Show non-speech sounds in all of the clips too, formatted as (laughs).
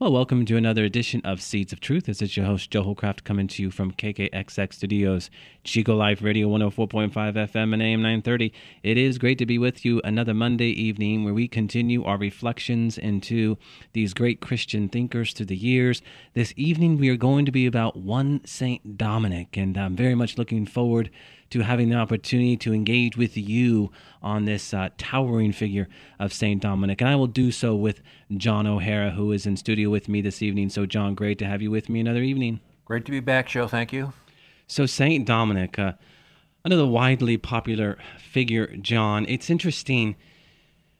Well, welcome to another edition of Seeds of Truth. This is your host, Joe Holcraft, coming to you from KKXX Studios, Chico Life Radio 104.5 FM and AM 930. It is great to be with you another Monday evening where we continue our reflections into these great Christian thinkers through the years. This evening, we are going to be about one Saint Dominic, and I'm very much looking forward to having the opportunity to engage with you on this uh, towering figure of St. Dominic. And I will do so with John O'Hara, who is in studio with me this evening. So, John, great to have you with me another evening. Great to be back, Joe. Thank you. So, St. Dominic, uh, another widely popular figure, John. It's interesting.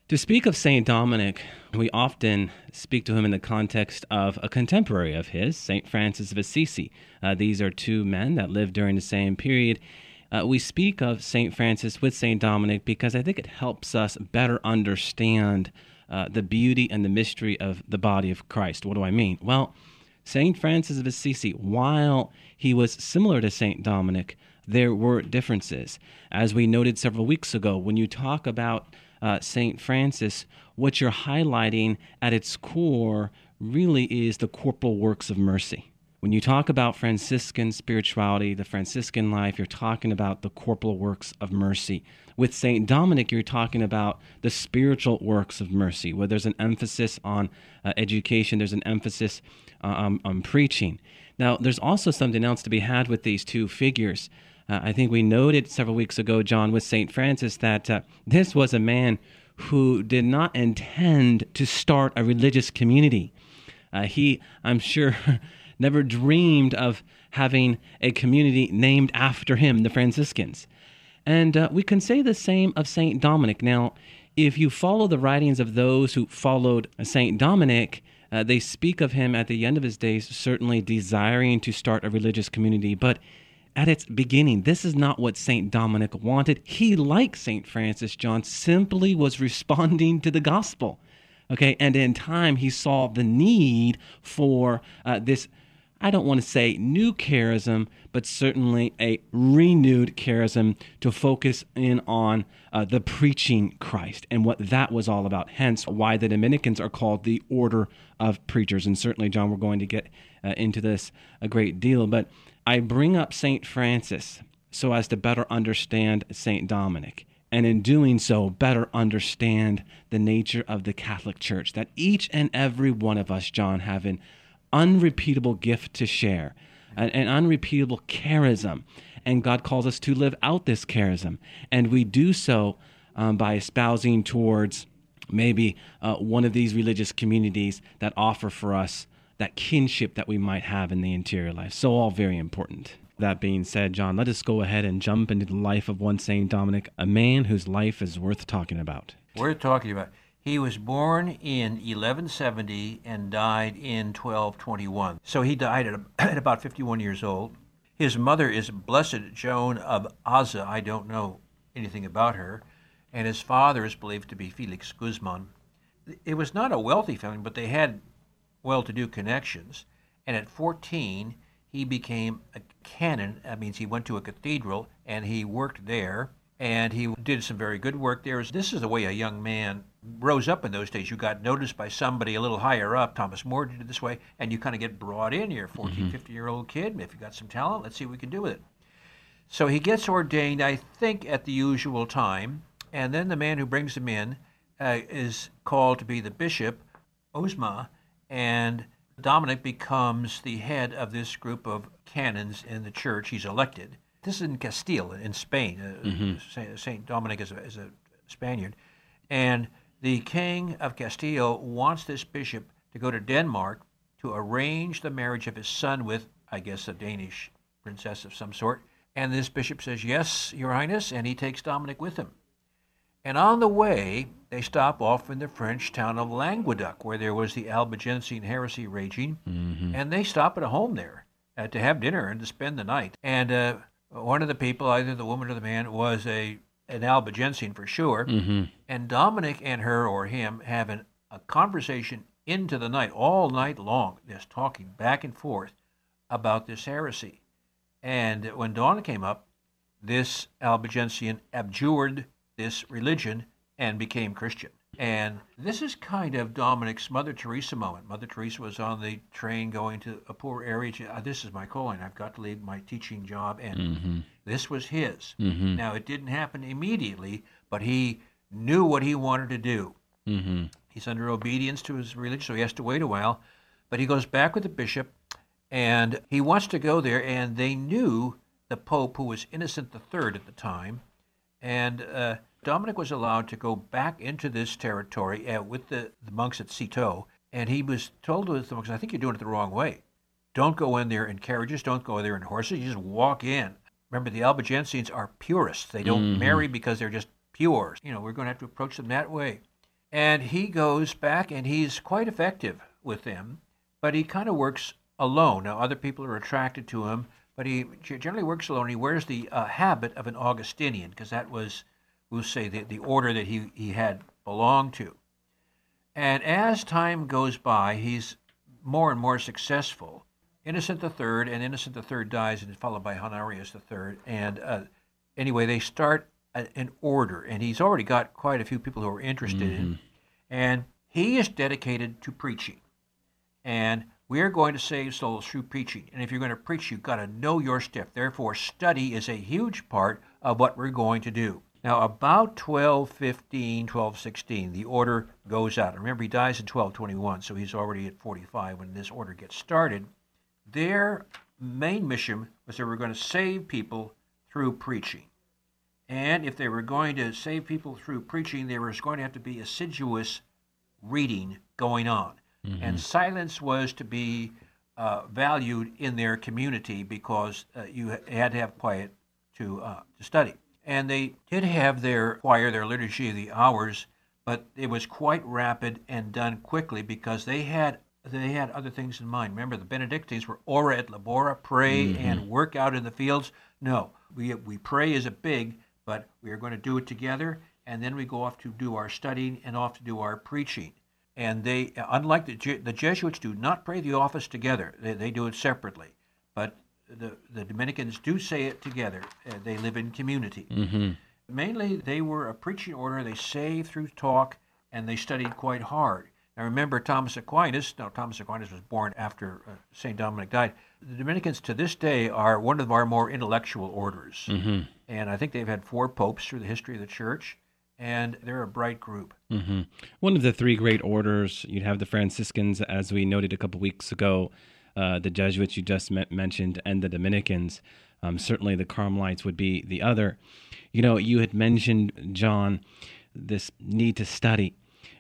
To speak of St. Dominic, we often speak to him in the context of a contemporary of his, St. Francis of Assisi. Uh, these are two men that lived during the same period, uh, we speak of St. Francis with St. Dominic because I think it helps us better understand uh, the beauty and the mystery of the body of Christ. What do I mean? Well, St. Francis of Assisi, while he was similar to St. Dominic, there were differences. As we noted several weeks ago, when you talk about uh, St. Francis, what you're highlighting at its core really is the corporal works of mercy. When you talk about Franciscan spirituality, the Franciscan life, you're talking about the corporal works of mercy. With St. Dominic, you're talking about the spiritual works of mercy, where there's an emphasis on uh, education, there's an emphasis uh, on, on, preaching. Now, there's also something else to be had with these two figures. Uh, I think we noted several weeks ago, John, with St. Francis, that uh, this was a man who did not intend to start a religious community. Uh, he, I'm sure, (laughs) never dreamed of having a community named after him, the Franciscans. And uh, we can say the same of St. Dominic. Now, if you follow the writings of those who followed St. Dominic, uh, they speak of him at the end of his days certainly desiring to start a religious community, but at its beginning, this is not what St. Dominic wanted. He, like St. Francis John, simply was (laughs) responding to the gospel. Okay, and in time, he saw the need for uh, this I don't want to say new charism, but certainly a renewed charism to focus in on uh, the preaching Christ and what that was all about. Hence, why the Dominicans are called the Order of Preachers. And certainly, John, we're going to get uh, into this a great deal. But I bring up St. Francis so as to better understand St. Dominic and in doing so, better understand the nature of the Catholic Church. That each and every one of us, John, have an unrepeatable gift to share, an, an unrepeatable charism. And God calls us to live out this charism. And we do so um, by espousing towards maybe uh, one of these religious communities that offer for us that kinship that we might have in the interior life. So, all very important. That being said, John, let us go ahead and jump into the life of one Saint Dominic, a man whose life is worth talking about. Worth talking about. He was born in 1170 and died in 1221. So he died at, (clears throat) at about 51 years old. His mother is Blessed Joan of Aza. I don't know anything about her. And his father is believed to be Felix Guzman. It was not a wealthy family, but they had well to do connections. And at 14, he became a canon. That means he went to a cathedral and he worked there. And he did some very good work there. This is the way a young man rose up in those days. You got noticed by somebody a little higher up. Thomas More did it this way, and you kind of get brought in. You're a 14, mm-hmm. 15 year old kid. If you got some talent, let's see what we can do with it. So he gets ordained, I think, at the usual time, and then the man who brings him in uh, is called to be the bishop, Osma, and Dominic becomes the head of this group of canons in the church. He's elected. This is in Castile, in Spain. Uh, mm-hmm. Saint Dominic is a, is a Spaniard, and the king of Castile wants this bishop to go to Denmark to arrange the marriage of his son with, I guess, a Danish princess of some sort. And this bishop says, Yes, Your Highness, and he takes Dominic with him. And on the way, they stop off in the French town of Languedoc, where there was the Albigensian heresy raging, mm-hmm. and they stop at a home there uh, to have dinner and to spend the night. And uh, one of the people, either the woman or the man, was a an Albigensian for sure. Mm-hmm. And Dominic and her or him have an, a conversation into the night, all night long, just talking back and forth about this heresy. And when dawn came up, this Albigensian abjured this religion and became Christian. And this is kind of Dominic's Mother Teresa moment. Mother Teresa was on the train going to a poor area. She, "Ah, this is my calling. I've got to leave my teaching job. And Mm-hmm. this was his. Mm-hmm. Now, it didn't happen immediately, but he knew what he wanted to do. Mm-hmm. He's under obedience to his religion, so he has to wait a while. But he goes back with the bishop, and he wants to go there. And they knew the Pope, who was Innocent III at the time, and uh, Dominic was allowed to go back into this territory uh, with the, the monks at Citeaux. And he was told with the monks, "I think you're doing it the wrong way. Don't go in there in carriages. Don't go there in horses. You just walk in." Remember, the Albigensians are purists. They don't Mhm. marry because they're just pure. You know, we're going to have to approach them that way. And he goes back and he's quite effective with them, but he kind of works alone. Now, other people are attracted to him, but he generally works alone. He wears the uh, habit of an Augustinian because that was, we'll say, the, the order that he, he had belonged to. And as time goes by, he's more and more successful. Innocent III, and Innocent III dies, and is followed by Honorius III. And uh, anyway, they start a, an order, and he's already got quite a few people who are interested in. Mm-hmm. And he is dedicated to preaching. And we are going to save souls through preaching. And if you're going to preach, you've got to know your stuff. Therefore, study is a huge part of what we're going to do. Now, about 1215, 1216, the order goes out. Remember, he dies in 1221, so he's already at 45 when this order gets started. Their main mission was they were going to save people through preaching. And if they were going to save people through preaching, there was going to have to be assiduous reading going on. And silence was to be uh, valued in their community because uh, you had to have quiet to, uh, to study. And they did have their choir, their liturgy of the hours, but it was quite rapid and done quickly because they had they had other things in mind. Remember, the Benedictines were ora et labora, pray mm-hmm. and work out in the fields. No, we we pray is a big, but we are going to do it together, and then we go off to do our studying and off to do our preaching. And they, unlike the the Jesuits, do not pray the office together. They, they do it separately, but the the Dominicans do say it together. Uh, they live in community. Mm-hmm. Mainly, they were a preaching order. They saved through talk, and they studied quite hard. Now, remember Thomas Aquinas. Now, Thomas Aquinas was born after uh, Saint Dominic died. The Dominicans, to this day, are one of our more intellectual orders, Mm-hmm. and I think they've had four popes through the history of the church, and they're a bright group. Mm-hmm. One of the three great orders, you'd have the Franciscans, as we noted a couple weeks ago, uh, the Jesuits you just met, mentioned, and the Dominicans. Um, certainly the Carmelites would be the other. You know, you had mentioned, John, this need to study.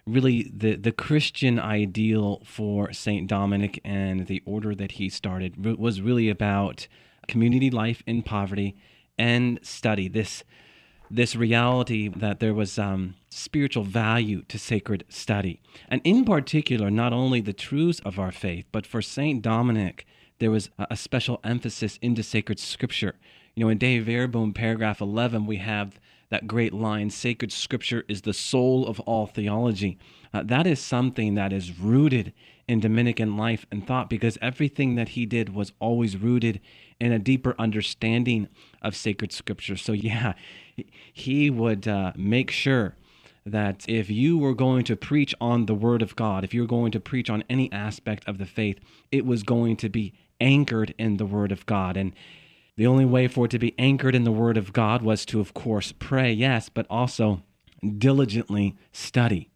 Really, the, the Christian ideal for St. Dominic and the order that he started was really about community life in poverty and study. This this reality that there was um, spiritual value to sacred study. And in particular, not only the truths of our faith, but for St. Dominic, there was a a special emphasis into sacred scripture. You know, in Dei Verbum, paragraph 11, we have that great line Sacred scripture is the soul of all theology. Uh, that is something that is rooted in Dominican life and thought because everything that he did was always rooted in a deeper understanding of sacred scripture. So, yeah, he- he would uh, make sure that if you were going to preach on the Word of God, if you were going to preach on any aspect of the faith, it was going to be anchored in the Word of God. And the only way for it to be anchored in the Word of God was to, of course, pray, yes, but also diligently study.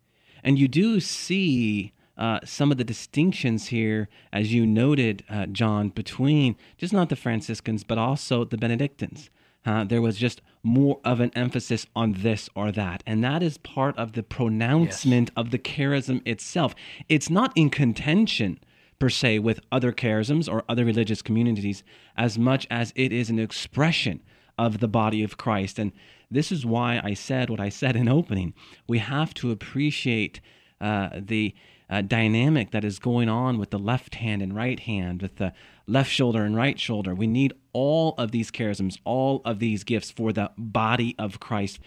And you do see uh, some of the distinctions here, as you noted, uh, John, between just not the Franciscans, but also the Benedictines. Uh, there was just more of an emphasis on this or that. And that is part of the pronouncement of the charism itself. It's not in contention per se with other charisms or other religious communities as much as it is an expression of the body of Christ. And this is why I said what I said in opening. We have to appreciate uh, the uh, dynamic that is going on with the left hand and right hand, with the left shoulder and right shoulder. We need all of these charisms, all of these gifts for the body of Christ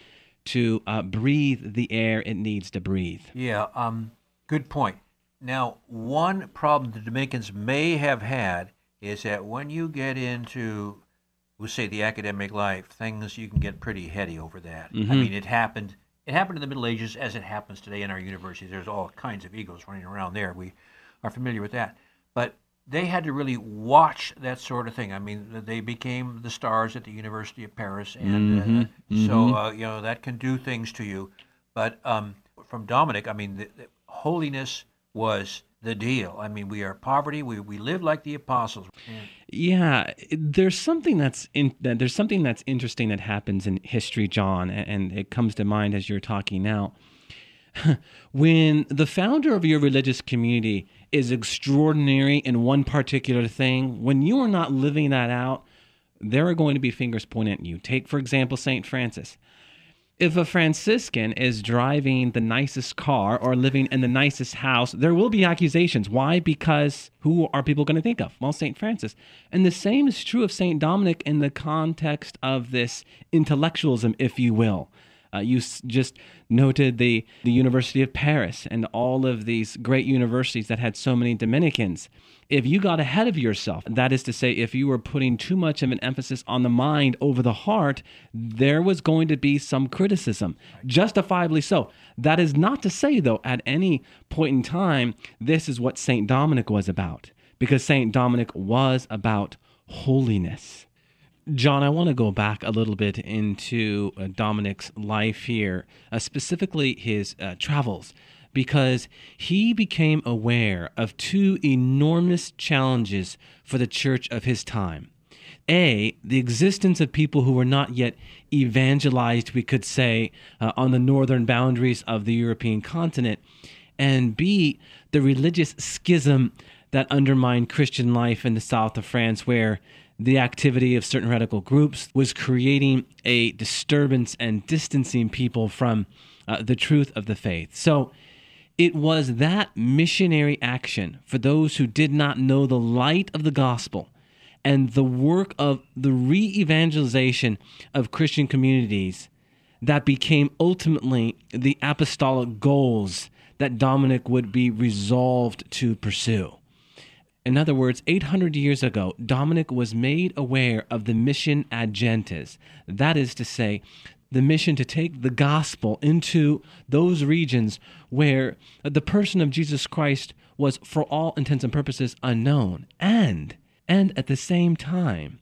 to uh, breathe the air it needs to breathe. Yeah, um, good point. Now, one problem the Dominicans may have had is that when you get into, we'll say, the academic life, things you can get pretty heady over that. Mm-hmm. I mean, it happened. It happened in the Middle Ages, as it happens today in our universities. There's all kinds of egos running around there. We are familiar with that, but they had to really watch that sort of thing. I mean, they became the stars at the University of Paris, and uh, Mm-hmm. so uh, you know that can do things to you. But um, from Dominic, I mean, the, the holiness was the deal. I mean, we are poverty. We we live like the apostles. And Yeah, there's something that's in there's something that's interesting that happens in history, John, and it comes to mind as you're talking now. (laughs) when the founder of your religious community is extraordinary in one particular thing, when you are not living that out, there are going to be fingers pointed at you. Take, for example, St. Francis. If a Franciscan is driving the nicest car or living in the nicest house, there will be accusations. Why? Because who are people going to think of? Well, St. Francis. And the same is true of St. Dominic in the context of this intellectualism, if you will. Uh, you s- just noted the, the University of Paris and all of these great universities that had so many Dominicans. If you got ahead of yourself, that is to say, if you were putting too much of an emphasis on the mind over the heart, there was going to be some criticism, justifiably so. That is not to say, though, at any point in time, this is what St. Dominic was about, because St. Dominic was about holiness. John, I want to go back a little bit into uh, Dominic's life here, uh, specifically his uh, travels, because he became aware of two enormous challenges for the church of his time. A, the existence of people who were not yet evangelized, we could say, uh, on the northern boundaries of the European continent. And B, the religious schism that undermined Christian life in the south of France, where the activity of certain radical groups was creating a disturbance and distancing people from uh, the truth of the faith. So it was that missionary action for those who did not know the light of the gospel and the work of the re evangelization of Christian communities that became ultimately the apostolic goals that Dominic would be resolved to pursue. In other words, 800 years ago, Dominic was made aware of the mission ad gentes. That is to say, the mission to take the gospel into those regions where the person of Jesus Christ was, for all intents and purposes, unknown. And, and at the same time,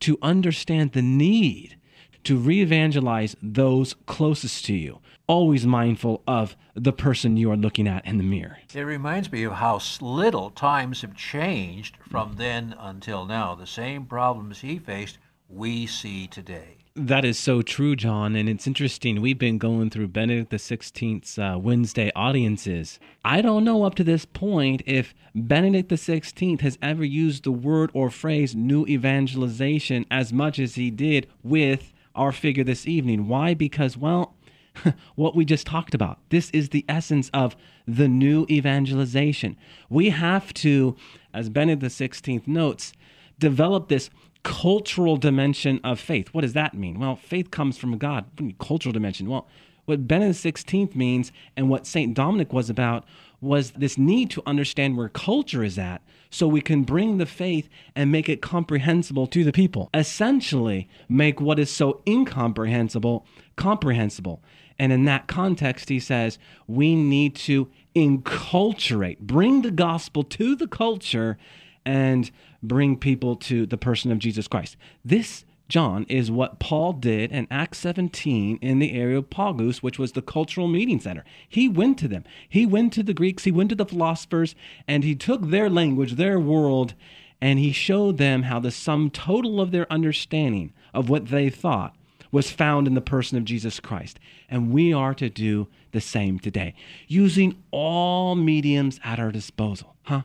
to understand the need to re evangelize those closest to you, always mindful of the person you are looking at in the mirror. It reminds me of how little times have changed from then until now. The same problems he faced, we see today. That is so true, John. And it's interesting. We've been going through Benedict XVI's uh, Wednesday audiences. I don't know up to this point if Benedict XVI has ever used the word or phrase new evangelization as much as he did with our figure this evening. Why? Because, well, (laughs) what we just talked about. This is the essence of the new evangelization. We have to, as Benedict XVI notes, develop this cultural dimension of faith. What does that mean? Well, faith comes from God. What Cultural dimension. Well, what Benedict XVI means and what St. Dominic was about was this need to understand where culture is at so we can bring the faith and make it comprehensible to the people. Essentially, make what is so incomprehensible comprehensible. And in that context, he says we need to enculturate, bring the gospel to the culture and bring people to the person of Jesus Christ. This, John, is what Paul did in Acts 17 in the area of Areopagus, which was the cultural meeting center. He went to them. He went to the Greeks, he went to the philosophers, and he took their language, their world, and he showed them how the sum total of their understanding of what they thought was found in the person of Jesus Christ. And we are to do the same today, using all mediums at our disposal. Huh?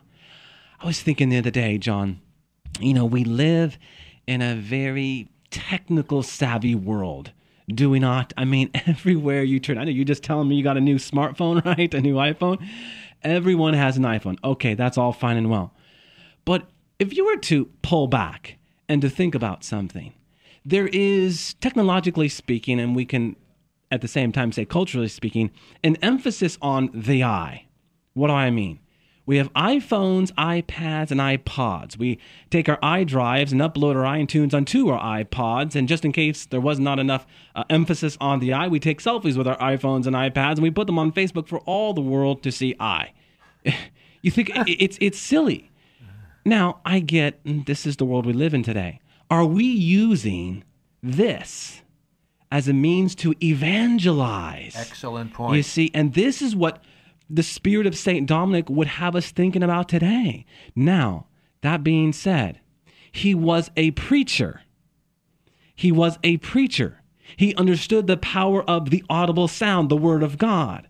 I was thinking the other day, John, you know, we live in a very technical savvy world. Do we not? I mean, (laughs) everywhere you turn, I know you're just telling me you got a new smartphone, (laughs) right? A new iPhone. Everyone has an iPhone. Okay, that's all fine and well. But if you were to pull back and to think about something, there is, technologically speaking, and we can at the same time say culturally speaking, an emphasis on the eye. What do I mean? We have iPhones, iPads, and iPods. We take our iDrives and upload our iTunes onto our iPods. And just in case there was not enough uh, emphasis on the I, we take selfies with our iPhones and iPads and we put them on Facebook for all the world to see I. (laughs) you think it's, it's silly. Now, I get this is the world we live in today. Are we using this as a means to evangelize? Excellent point. You see, and this is what the spirit of St. Dominic would have us thinking about today. Now, that being said, he was a preacher. He was a preacher. He understood the power of the audible sound, the word of God.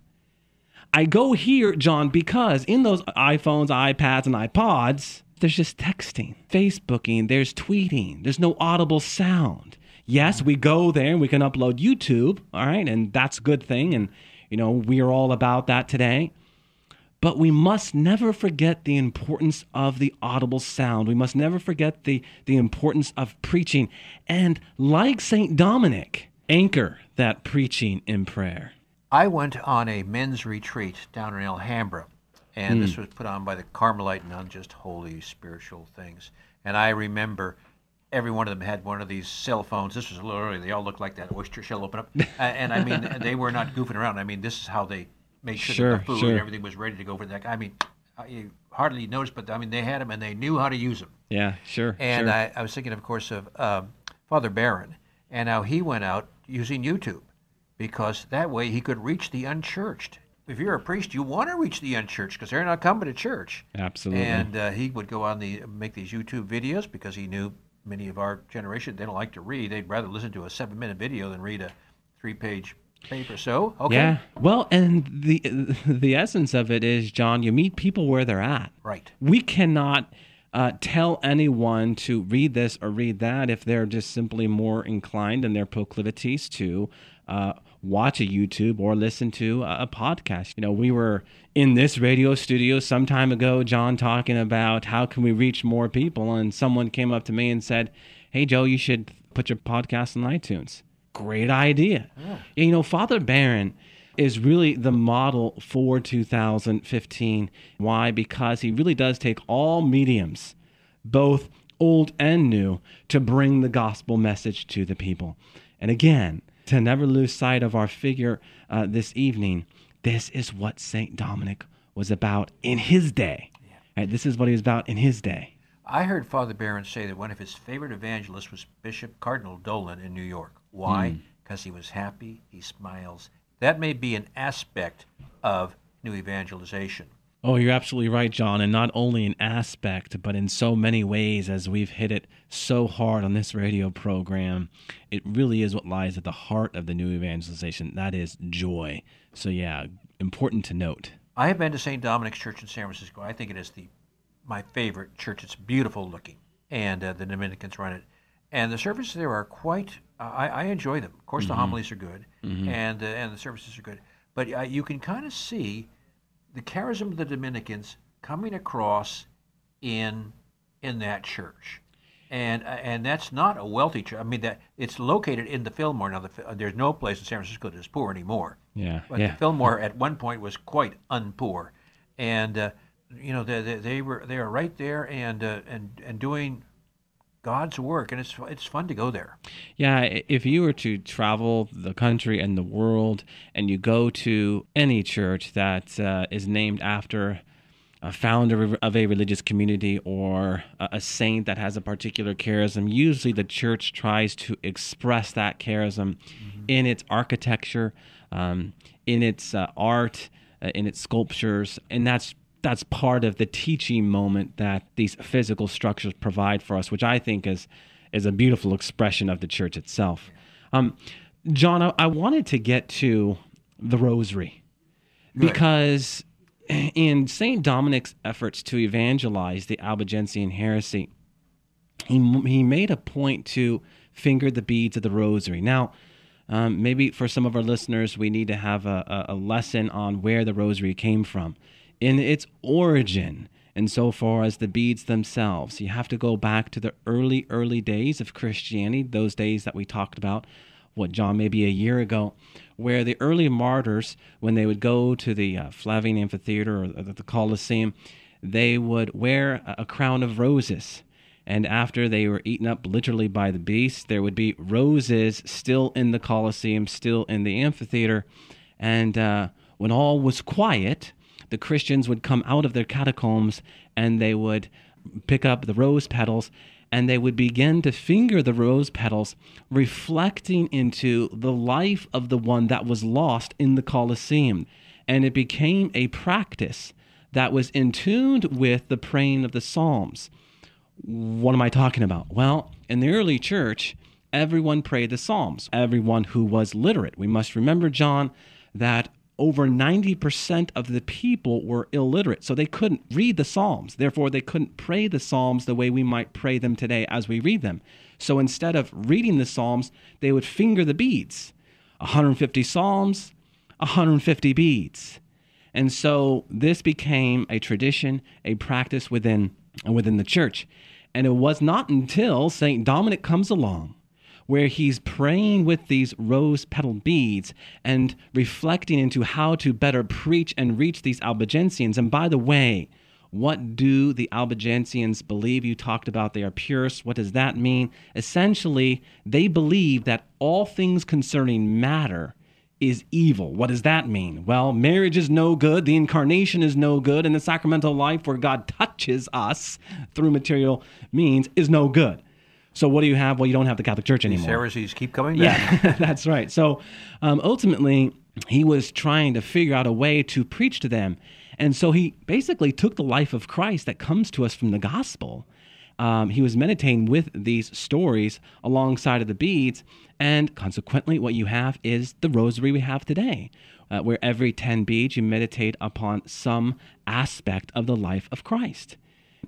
I go here, John, because in those iPhones, iPads, and iPods, there's just texting, Facebooking, there's tweeting, there's no audible sound. Yes, we go there and we can upload YouTube, all right, and that's a good thing. And you know, we are all about that today. But we must never forget the importance of the audible sound. We must never forget the, the importance of preaching. And like St. Dominic, anchor that preaching in prayer. I went on a men's retreat down in Alhambra, and mm. this was put on by the Carmelite Nun, just holy spiritual things. And I remember every one of them had one of these cell phones. This was a little early. They all looked like that oyster shell open up. (laughs) uh, and I mean, they were not goofing around. I mean, this is how they made sure, sure the food sure. and everything was ready to go for that. I mean, you hardly noticed, but I mean, they had them and they knew how to use them. Yeah, sure. And sure. I, I, was thinking, of course, of um, Father Barron and how he went out using YouTube because that way he could reach the unchurched. If you're a priest, you want to reach the unchurched because they're not coming to church. Absolutely. And uh, he would go on the make these YouTube videos because he knew many of our generation they don't like to read. They'd rather listen to a seven-minute video than read a three-page paper. So okay. Yeah. Well, and the the essence of it is, John, you meet people where they're at. Right. We cannot. Uh, tell anyone to read this or read that if they're just simply more inclined in their proclivities to uh, watch a YouTube or listen to a, a, podcast. You know, we were in this radio studio some time ago, John, talking about how can we reach more people, and someone came up to me and said, "Hey, Joe, you should put your podcast on iTunes." Great idea. Oh. Yeah. You know, Father Barron is really the model for 2015. Why? Because he really does take all mediums, both old and new, to bring the gospel message to the people. And again, to never lose sight of our figure uh, this evening, this is what St. Dominic was about in his day. Yeah. Right, this is what he was about in his day. I heard Father Barron say that one of his favorite evangelists was Bishop Cardinal Dolan in New York. Why? Because mm. he was happy, he smiles. That may be an aspect of new evangelization. Oh, you're absolutely right, John. And not only in aspect, but in so many ways, as we've hit it so hard on this radio program, it really is what lies at the heart of the new evangelization. That is joy. So, yeah, important to note. I have been to St. Dominic's Church in San Francisco. I think it is the my favorite church. It's beautiful looking, and uh, the Dominicans run it. And the services there are quite I, I enjoy them. Of course, mm-hmm. the homilies are good, mm-hmm. and uh, and the services are good. But uh, you can kind of see the charism of the Dominicans coming across in in that church, and and that's not a wealthy church. I mean that it's located in the Fillmore. Now, the, there's no place in San Francisco that's poor anymore. Yeah, but yeah. the Fillmore at one point was quite unpoor, and uh, you know they, they, they, were they are right there and uh, and and doing God's work, and it's it's fun to go there. Yeah, if you were to travel the country and the world, and you go to any church that uh, is named after a founder of a religious community or a saint that has a particular charism, usually the church tries to express that charism mm-hmm. in its architecture, um, in its uh, art, uh, in its sculptures, and that's that's part of the teaching moment that these physical structures provide for us, which I think is is a beautiful expression of the church itself. Um, John, I, I, wanted to get to the Rosary because in Saint Dominic's efforts to evangelize the Albigensian heresy, he he made a point to finger the beads of the Rosary. Now. Um, maybe for some of our listeners, we need to have a, a lesson on where the rosary came from in its origin insofar as the beads themselves. You have to go back to the early, early days of Christianity, those days that we talked about, what, John, maybe a year ago, where the early martyrs, when they would go to the uh, Flavian Amphitheater or the Colosseum, they would wear a crown of roses. And after they were eaten up literally by the beast, there would be roses still in the Colosseum, still in the amphitheater. And uh, when all was quiet, the Christians would come out of their catacombs and they would pick up the rose petals and they would begin to finger the rose petals, reflecting into the life of the one that was lost in the Colosseum. And it became a practice that was in tune with the praying of the Psalms. What am I talking about? Well, in the early church, everyone prayed the Psalms, everyone who was literate. We must remember, John, that over 90% of the people were illiterate, so they couldn't read the Psalms. Therefore, they couldn't pray the Psalms the way we might pray them today as we read them. So instead of reading the Psalms, they would finger the beads 150 Psalms, 150 beads. And so this became a tradition, a practice within, within the church. And it was not until St. Dominic comes along where he's praying with these rose petal beads and reflecting into how to better preach and reach these Albigensians. And by the way, what do the Albigensians believe? You talked about they are purists. What does that mean? Essentially, they believe that all things concerning matter is evil. What does that mean? Well, marriage is no good, the incarnation is no good, and the sacramental life where God touches us through material means is no good. So what do you have? Well, you don't have the Catholic Church anymore. These heresies keep coming back. Yeah, (laughs) that's right. So um, ultimately, he was trying to figure out a way to preach to them. And so he basically took the life of Christ that comes to us from the gospel. Um, he was meditating with these stories alongside of the beads. And consequently, what you have is the rosary we have today, uh, where every 10 beads you meditate upon some aspect of the life of Christ.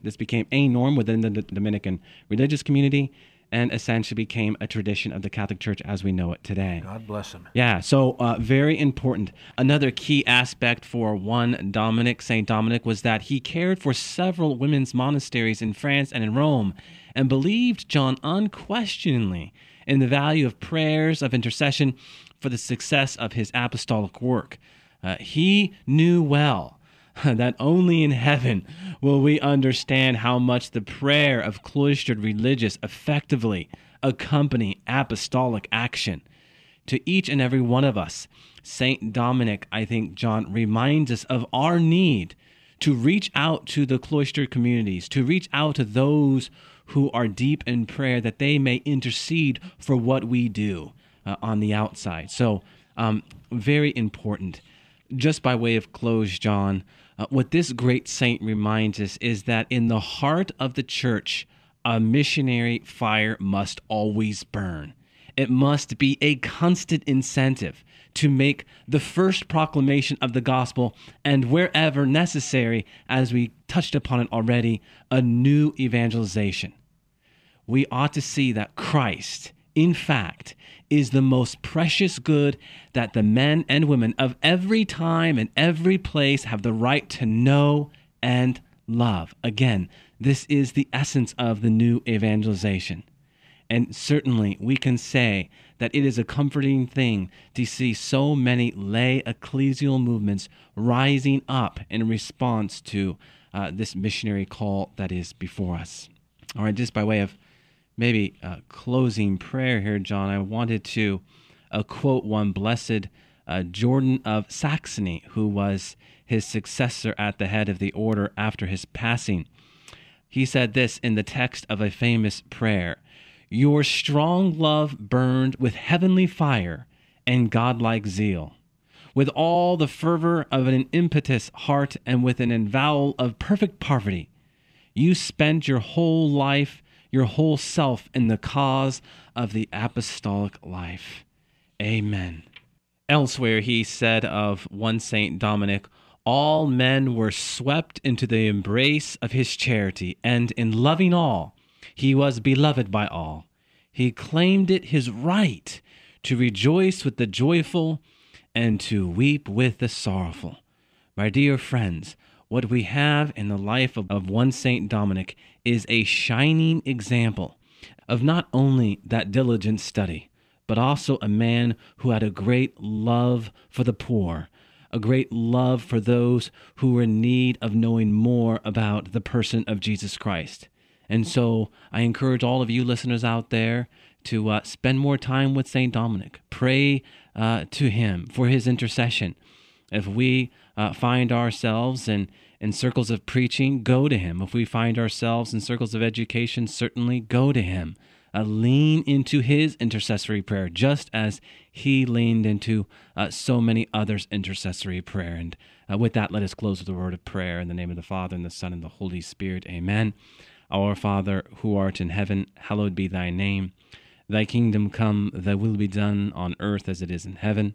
This became a norm within the Dominican religious community and essentially became a tradition of the Catholic Church as we know it today. God bless him. Yeah, so uh, very important. Another key aspect for one Dominic, St. Dominic, was that he cared for several women's monasteries in France and in Rome and believed, John, unquestioningly in the value of prayers, of intercession for the success of his apostolic work. Uh, he knew well (laughs) that only in heaven will we understand how much the prayer of cloistered religious effectively accompany apostolic action. To each and every one of us, St. Dominic, I think, John, reminds us of our need to reach out to the cloistered communities, to reach out to those who are deep in prayer, that they may intercede for what we do uh, on the outside. So, um, very important. Just by way of close, John, uh, what this great saint reminds us is that in the heart of the church, a missionary fire must always burn. It must be a constant incentive to make the first proclamation of the gospel and wherever necessary, as we touched upon it already, a new evangelization. We ought to see that Christ, in fact, is the most precious good that the men and women of every time and every place have the right to know and love. Again, this is the essence of the new evangelization. And certainly we can say that it is a comforting thing to see so many lay ecclesial movements rising up in response to uh, this missionary call that is before us. All right, just by way of maybe a closing prayer here, John, I wanted to uh, quote one blessed uh, Jordan of Saxony, who was his successor at the head of the order after his passing. He said this in the text of a famous prayer Your strong love burned with heavenly fire and godlike zeal. With all the fervor of an impetuous heart and with an avowal of perfect poverty, you spent your whole life your whole self in the cause of the apostolic life. Amen. Elsewhere, he said of one Saint Dominic, all men were swept into the embrace of his charity, and in loving all, he was beloved by all. He claimed it his right to rejoice with the joyful and to weep with the sorrowful. My dear friends, what we have in the life of, of one Saint Dominic is a shining example of not only that diligent study, but also a man who had a great love for the poor, a great love for those who were in need of knowing more about the person of Jesus Christ. And so I encourage all of you listeners out there to uh, spend more time with St. Dominic. Pray uh, to him for his intercession. If we uh, find ourselves in, in circles of preaching, go to him. If we find ourselves in circles of education, certainly go to him. Uh, lean into his intercessory prayer, just as he leaned into uh, so many others' intercessory prayer. And uh, with that, let us close with a word of prayer in the name of the Father, and the Son, and the Holy Spirit. Amen. Our Father, who art in heaven, hallowed be thy name. Thy kingdom come, thy will be done on earth as it is in heaven.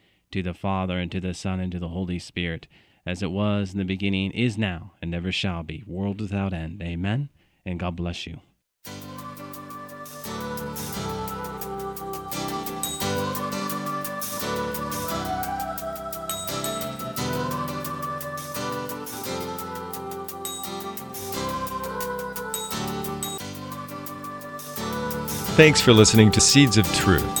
to the Father, and to the Son, and to the Holy Spirit, as it was in the beginning, is now, and ever shall be, world without end. Amen. And God bless you. Thanks for listening to Seeds of Truth,